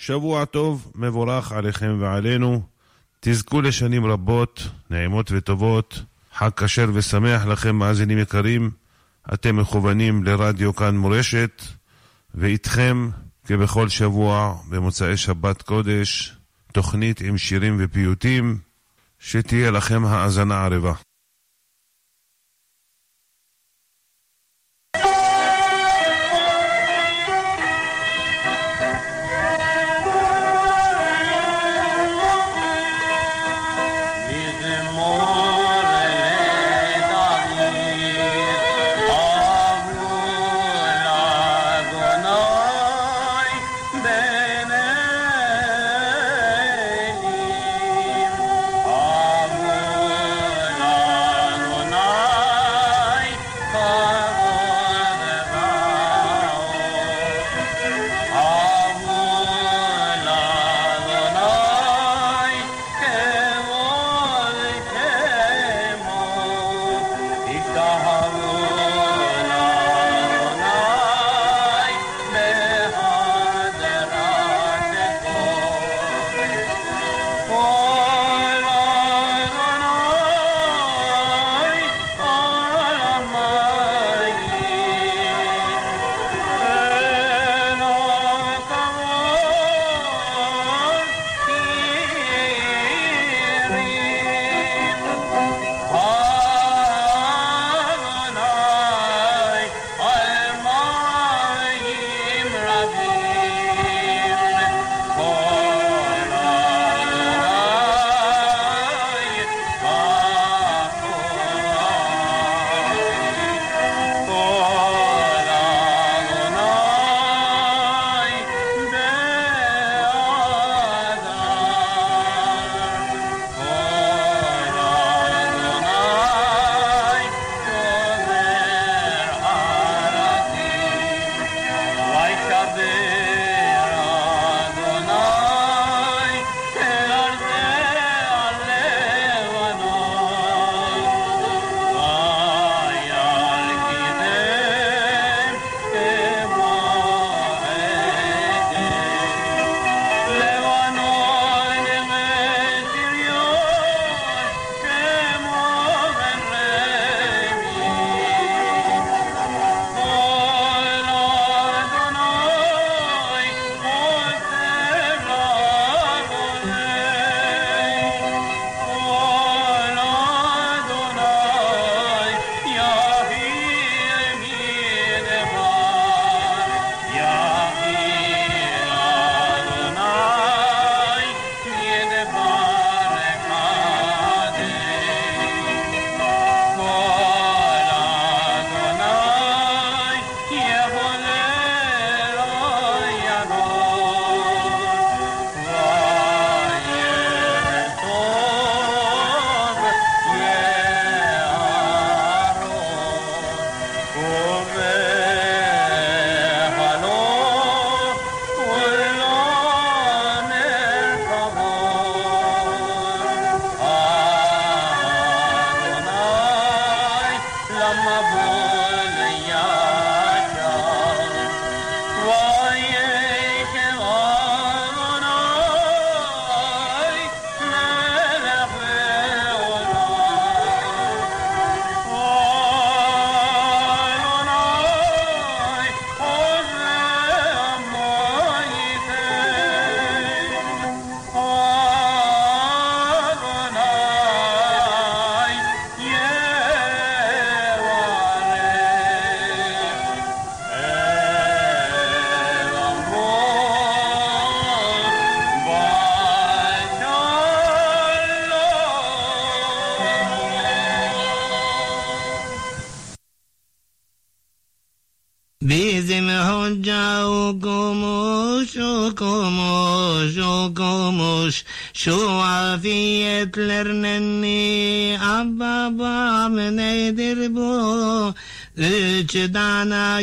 שבוע טוב, מבורך עליכם ועלינו. תזכו לשנים רבות, נעימות וטובות. חג כשר ושמח לכם, מאזינים יקרים. אתם מכוונים לרדיו כאן מורשת, ואיתכם, כבכל שבוע, במוצאי שבת קודש, תוכנית עם שירים ופיוטים, שתהיה לכם האזנה ערבה.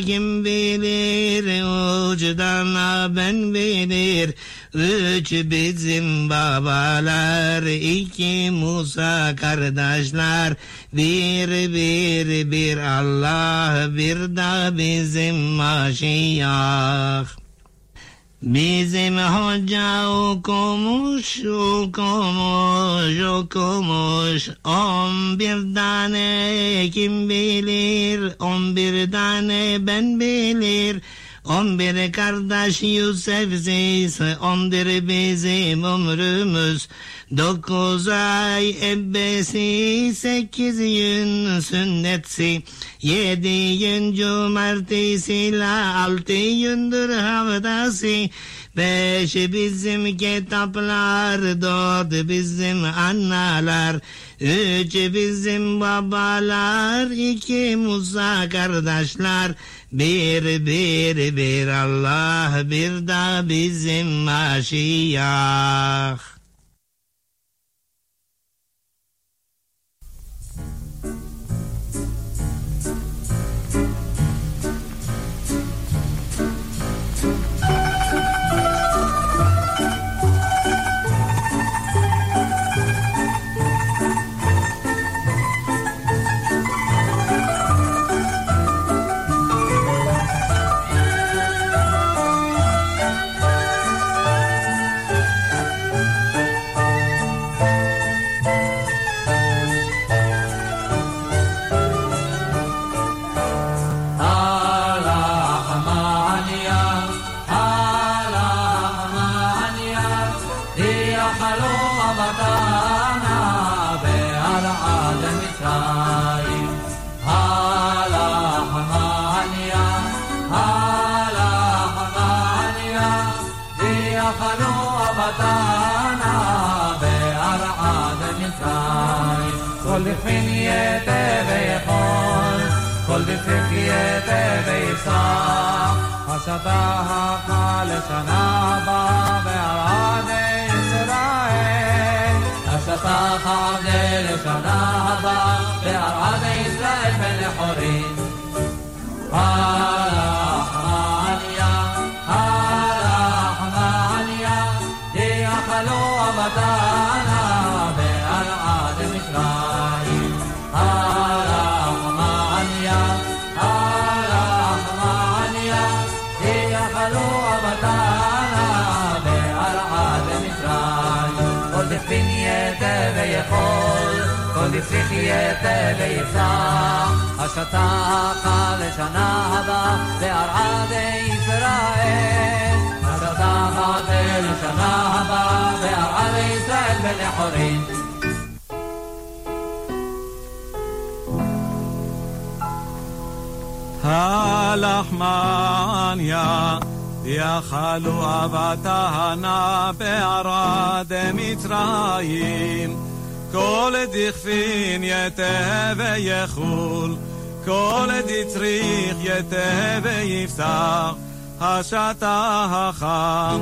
Kim bilir, uçdana ben bilir. Üç bizim babalar, iki Musa kardeşler. Bir bir bir Allah, bir de bizim Maşiyah. Bizim hoca okumuş, okumuş, okumuş. On bir tane kim bilir, on bir tane ben bilir. On bir kardeş Yusuf'siz, on bir bizim ömrümüz. Dokuz ay ebbesi, sekiz gün sünnetsi. Yedi gün cumartesiyle, altı gündür haftası. Beş bizim kitaplar, dört bizim anneler. Üç bizim babalar, iki Musa kardeşler. Bir, bir, bir Allah, bir da bizim Maşiyah. השתה הכה לשנה הבאה בערד ישראל. השתה חעבדי לשנה הבאה בערד ישראל בנחורים. הרחמניה, יתה ויפסח, השתה לשנה הבאה בערד ישראל. השתה לשנה הבאה בערד ישראל בנחורים. הלחמניה, יאכלו אבתנה בערד מצרים. כל דכפין יתה ויכול, כל דצריך יתה ויפסח, השתה החם.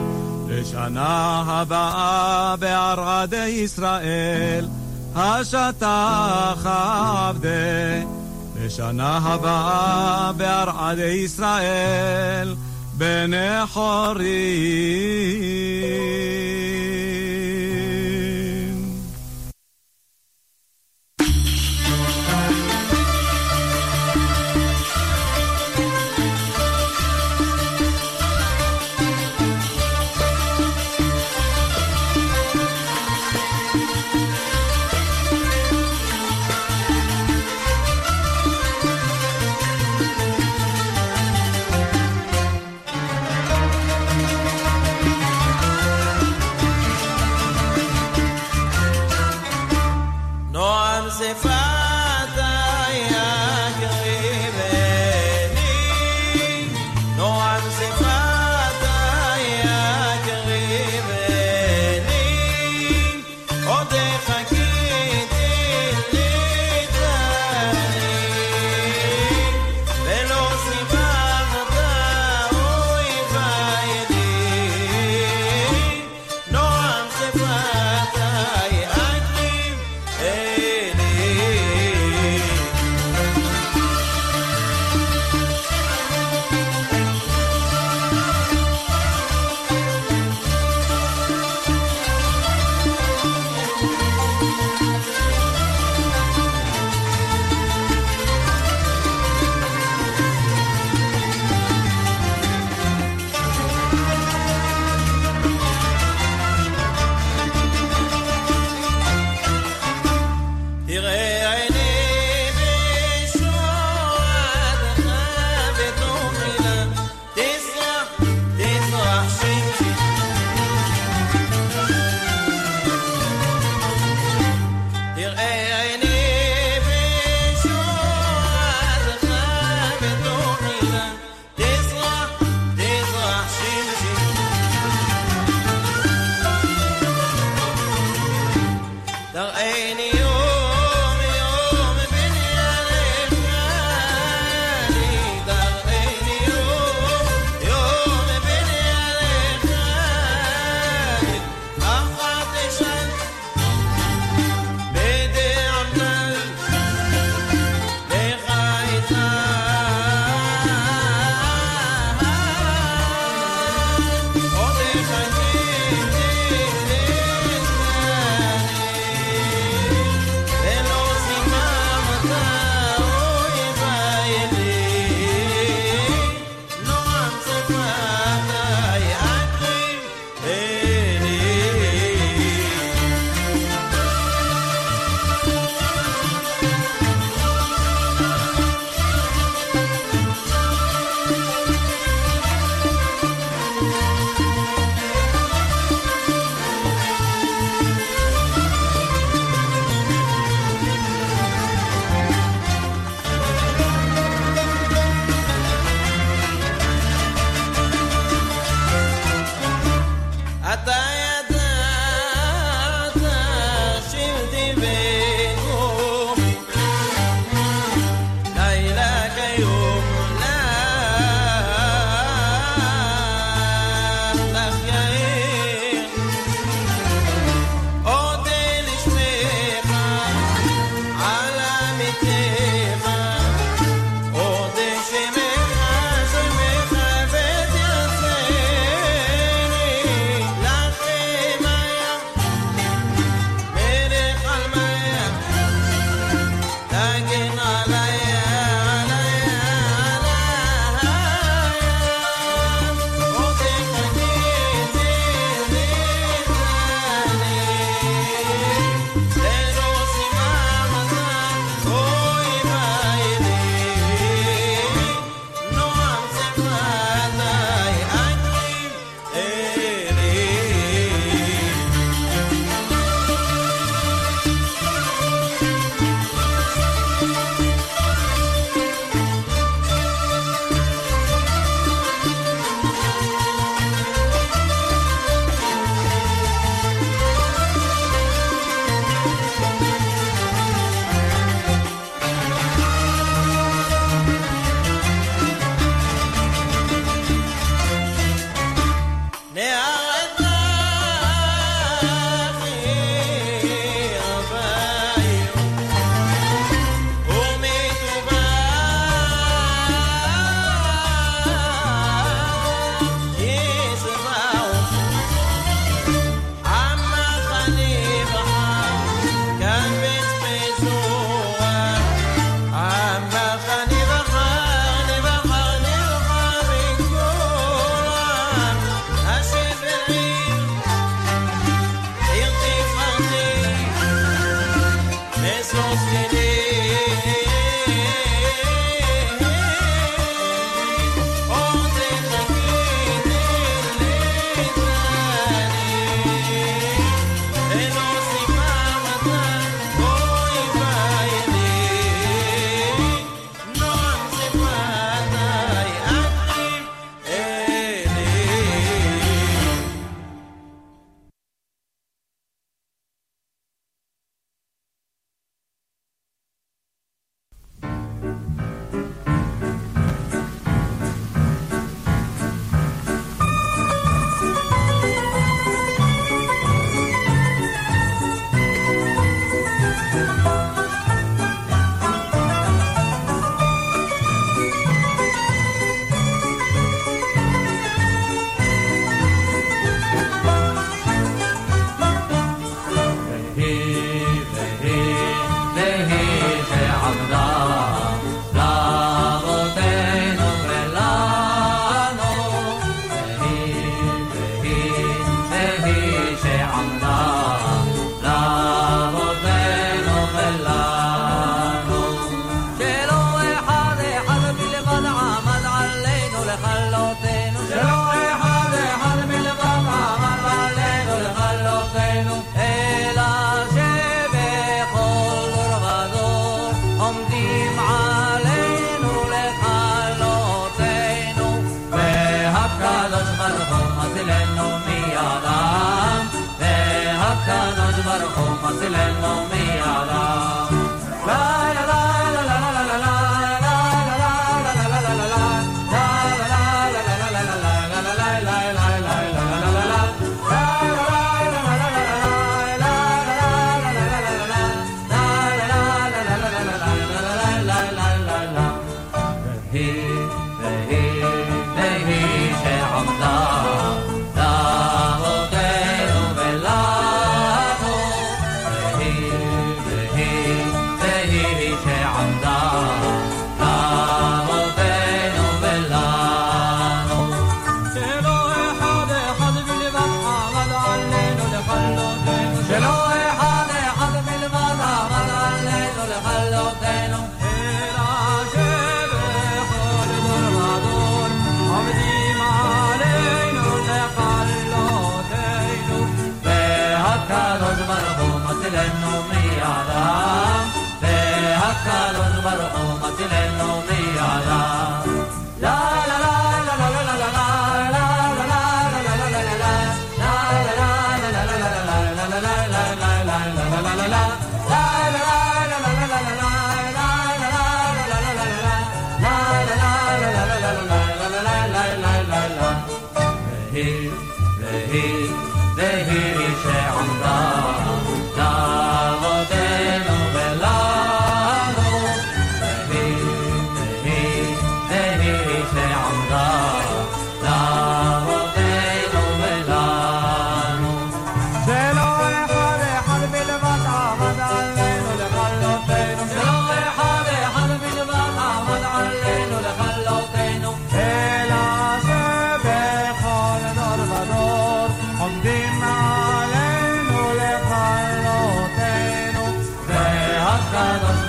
לשנה הבאה בערד ישראל, השתה חבדה. לשנה הבאה בערד ישראל, בני חורים.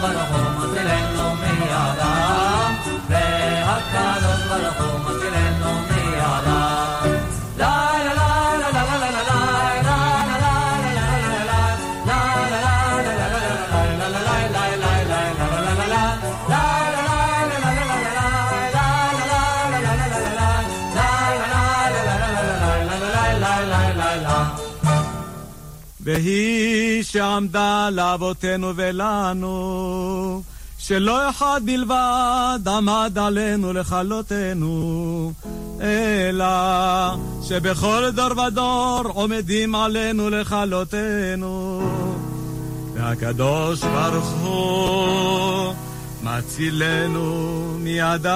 ba ba ba ba והיא שעמדה לאבותינו ולנו, שלא אחד בלבד עמד עלינו לכלותנו, אלא שבכל דור ודור עומדים עלינו לכלותנו. והקדוש ברוך הוא מצילנו מידם.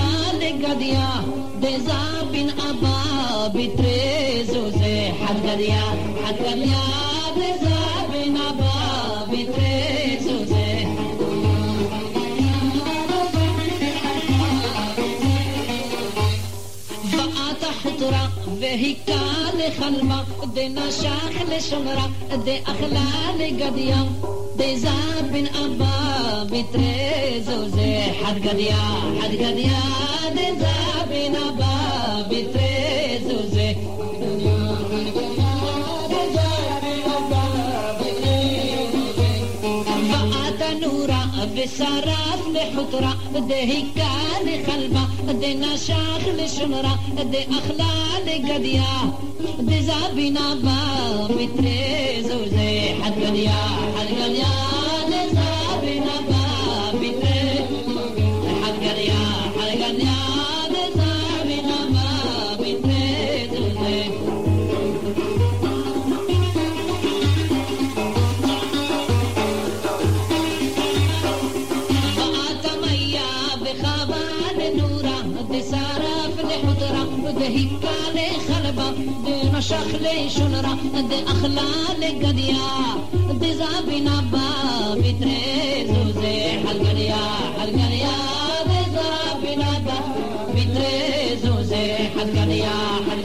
gali gadiya de zabin aba bitrezu ze had gadiya had gadiya de zabin aba bitrezu ze تحترق وهيك لخلمة دي نشاخ لشمرة دي أخلال قديم تزعب بن أبا بتريزو زي حد قد يا حد قد يا. تزعب أبا بتريزو زي بسارات لحطرة دي هيكال خلبة دي نشاخ لشنرة دي أخلال قديا دي زابنا با متريز وزي حد قديا حد قديا شخلي شنرا دي أخلال قديا دي زابي نبا بتريزو زي حلقريا حلقريا دي زابي نبا بتريزو زي حلقريا حلقريا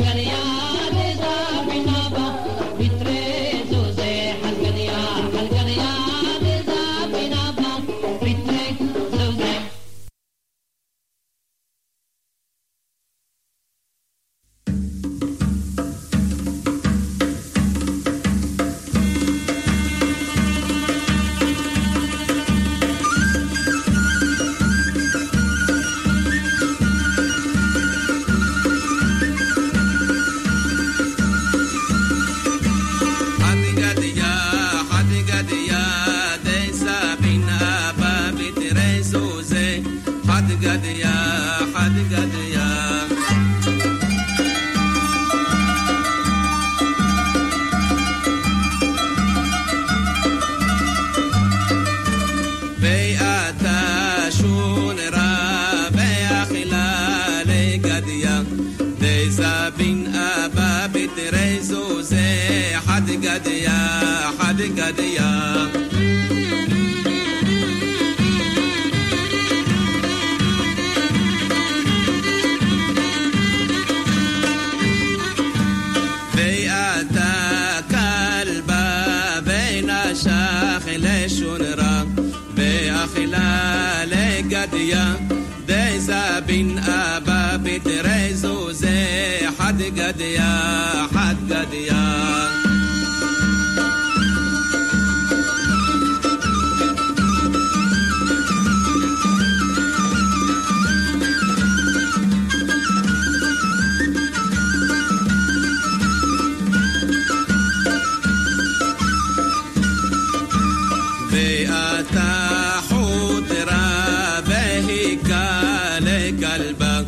قلبك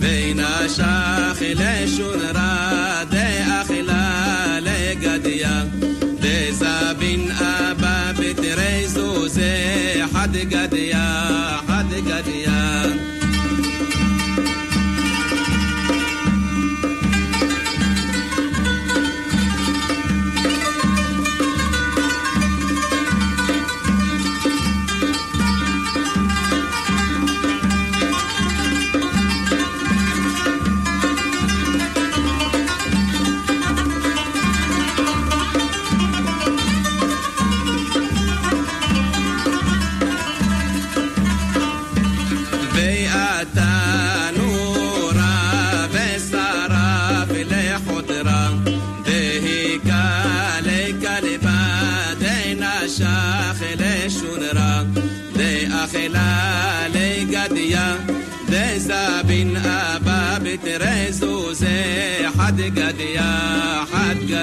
بين شاخ العشن رادع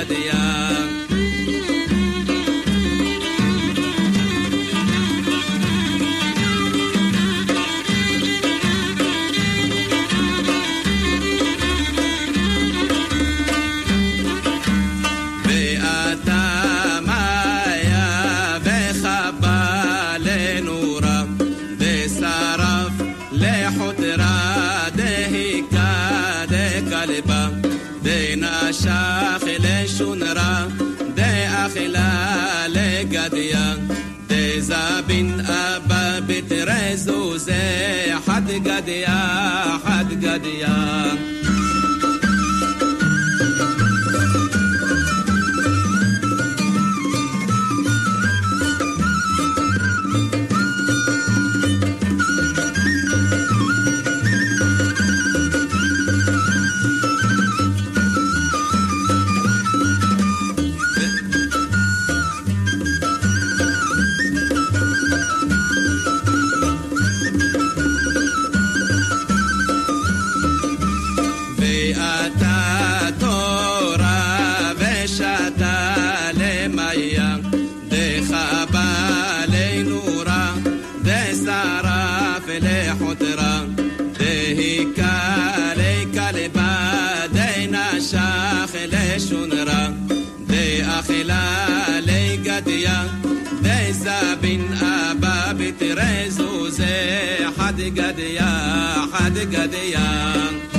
Nadia. قد يا حد قد يا رزوزه حد قد يا حد قد يا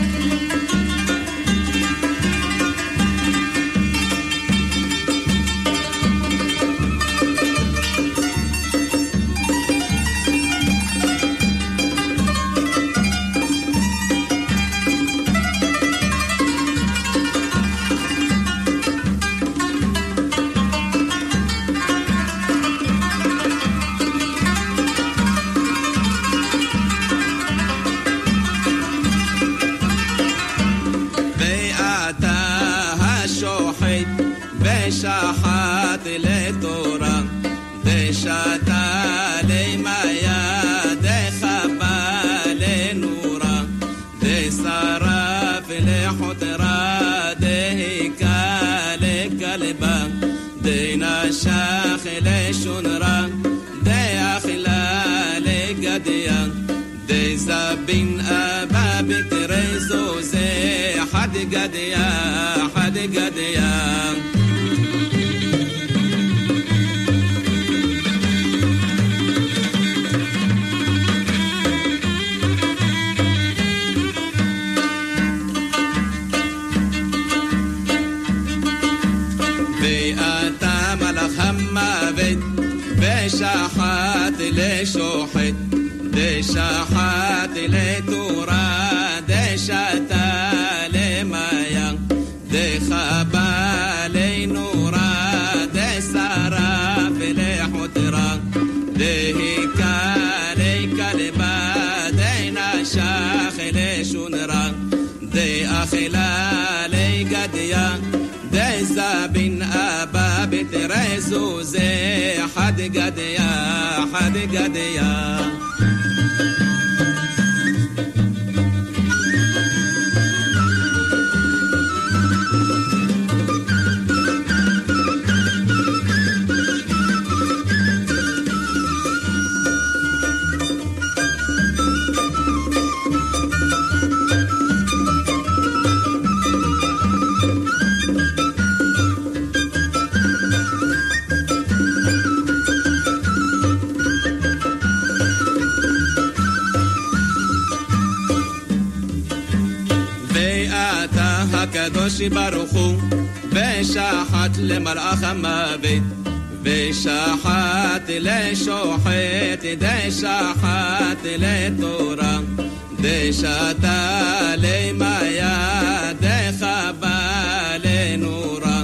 דזבין אבא בתרזו זה חד גדיה, חד גדיה. גדיה, חד גדיה. הקדוש ברוך הוא, ושחט למלאך המוות, ושחט לשוחט, דשחט לתורה, דשתה למיה, דחבה לנורה,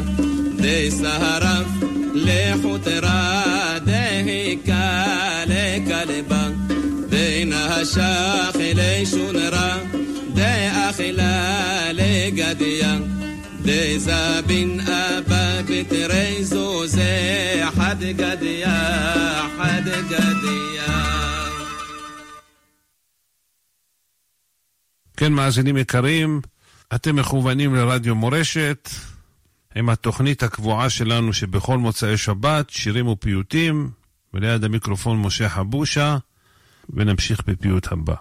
דשרף לחותרה, דהיקה לכלבה, דנשך לשונרה, דאכלה לגדיה, דזבין אבא בתרזו זה חד גדיה, חד גדיה. כן, מאזינים יקרים, אתם מכוונים לרדיו מורשת, עם התוכנית הקבועה שלנו שבכל מוצאי שבת, שירים ופיוטים, וליד המיקרופון משה חבושה, ונמשיך בפיוט הבא.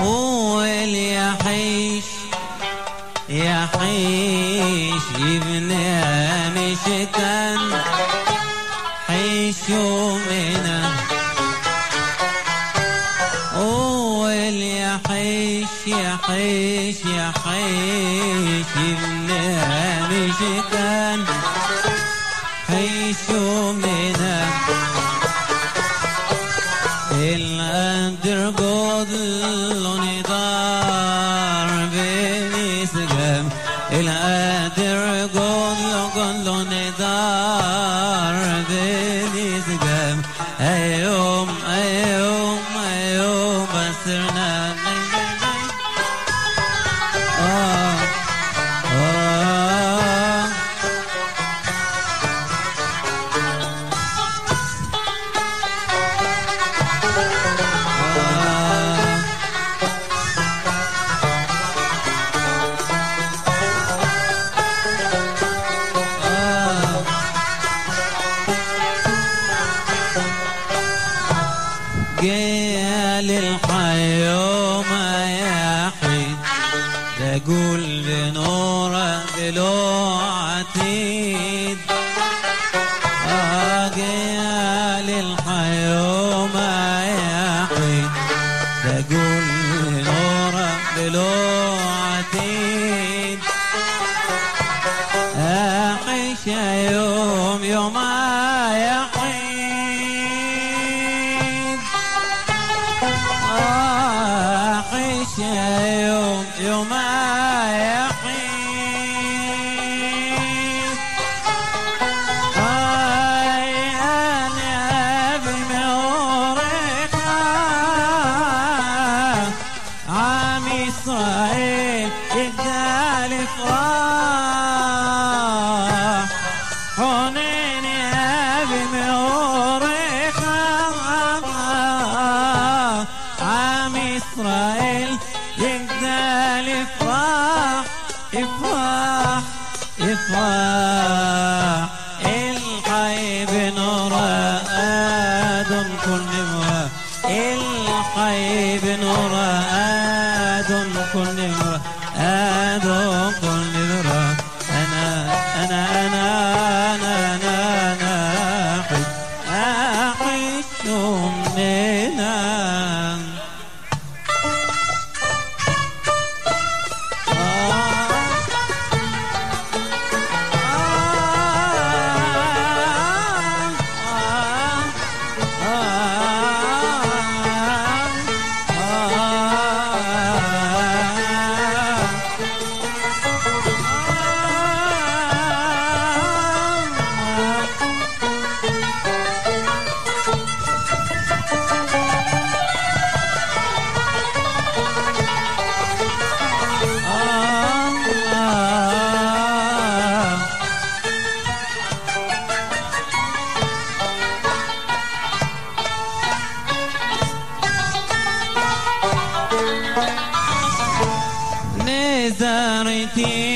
قول يحيش حيش يا حيش يبنى مشتان حيش يومنا قول يحيش حيش أعيش يوم يوم نزارتي.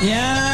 Yeah.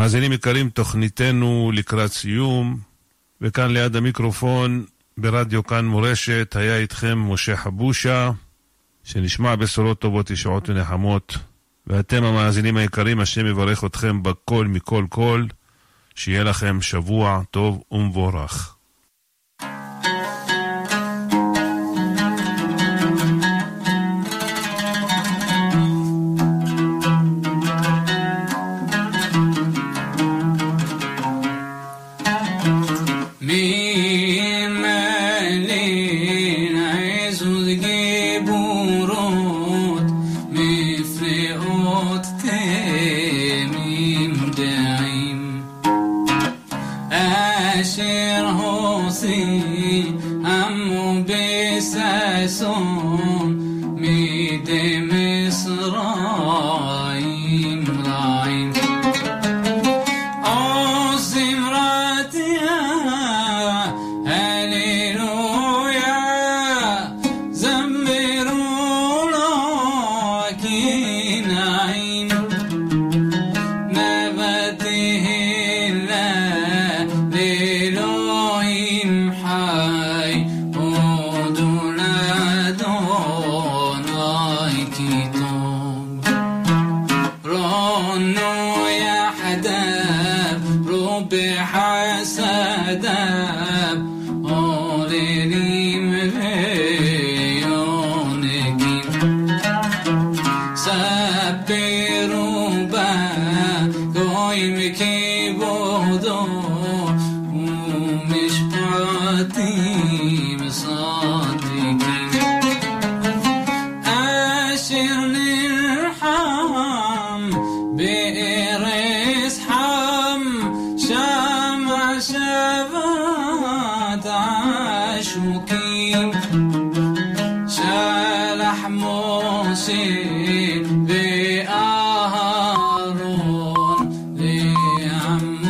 מאזינים יקרים, תוכניתנו לקראת סיום, וכאן ליד המיקרופון, ברדיו כאן מורשת, היה איתכם משה חבושה, שנשמע בשורות טובות, ישועות ונחמות, ואתם המאזינים היקרים, השם יברך אתכם בכל מכל כל, שיהיה לכם שבוע טוב ומבורך.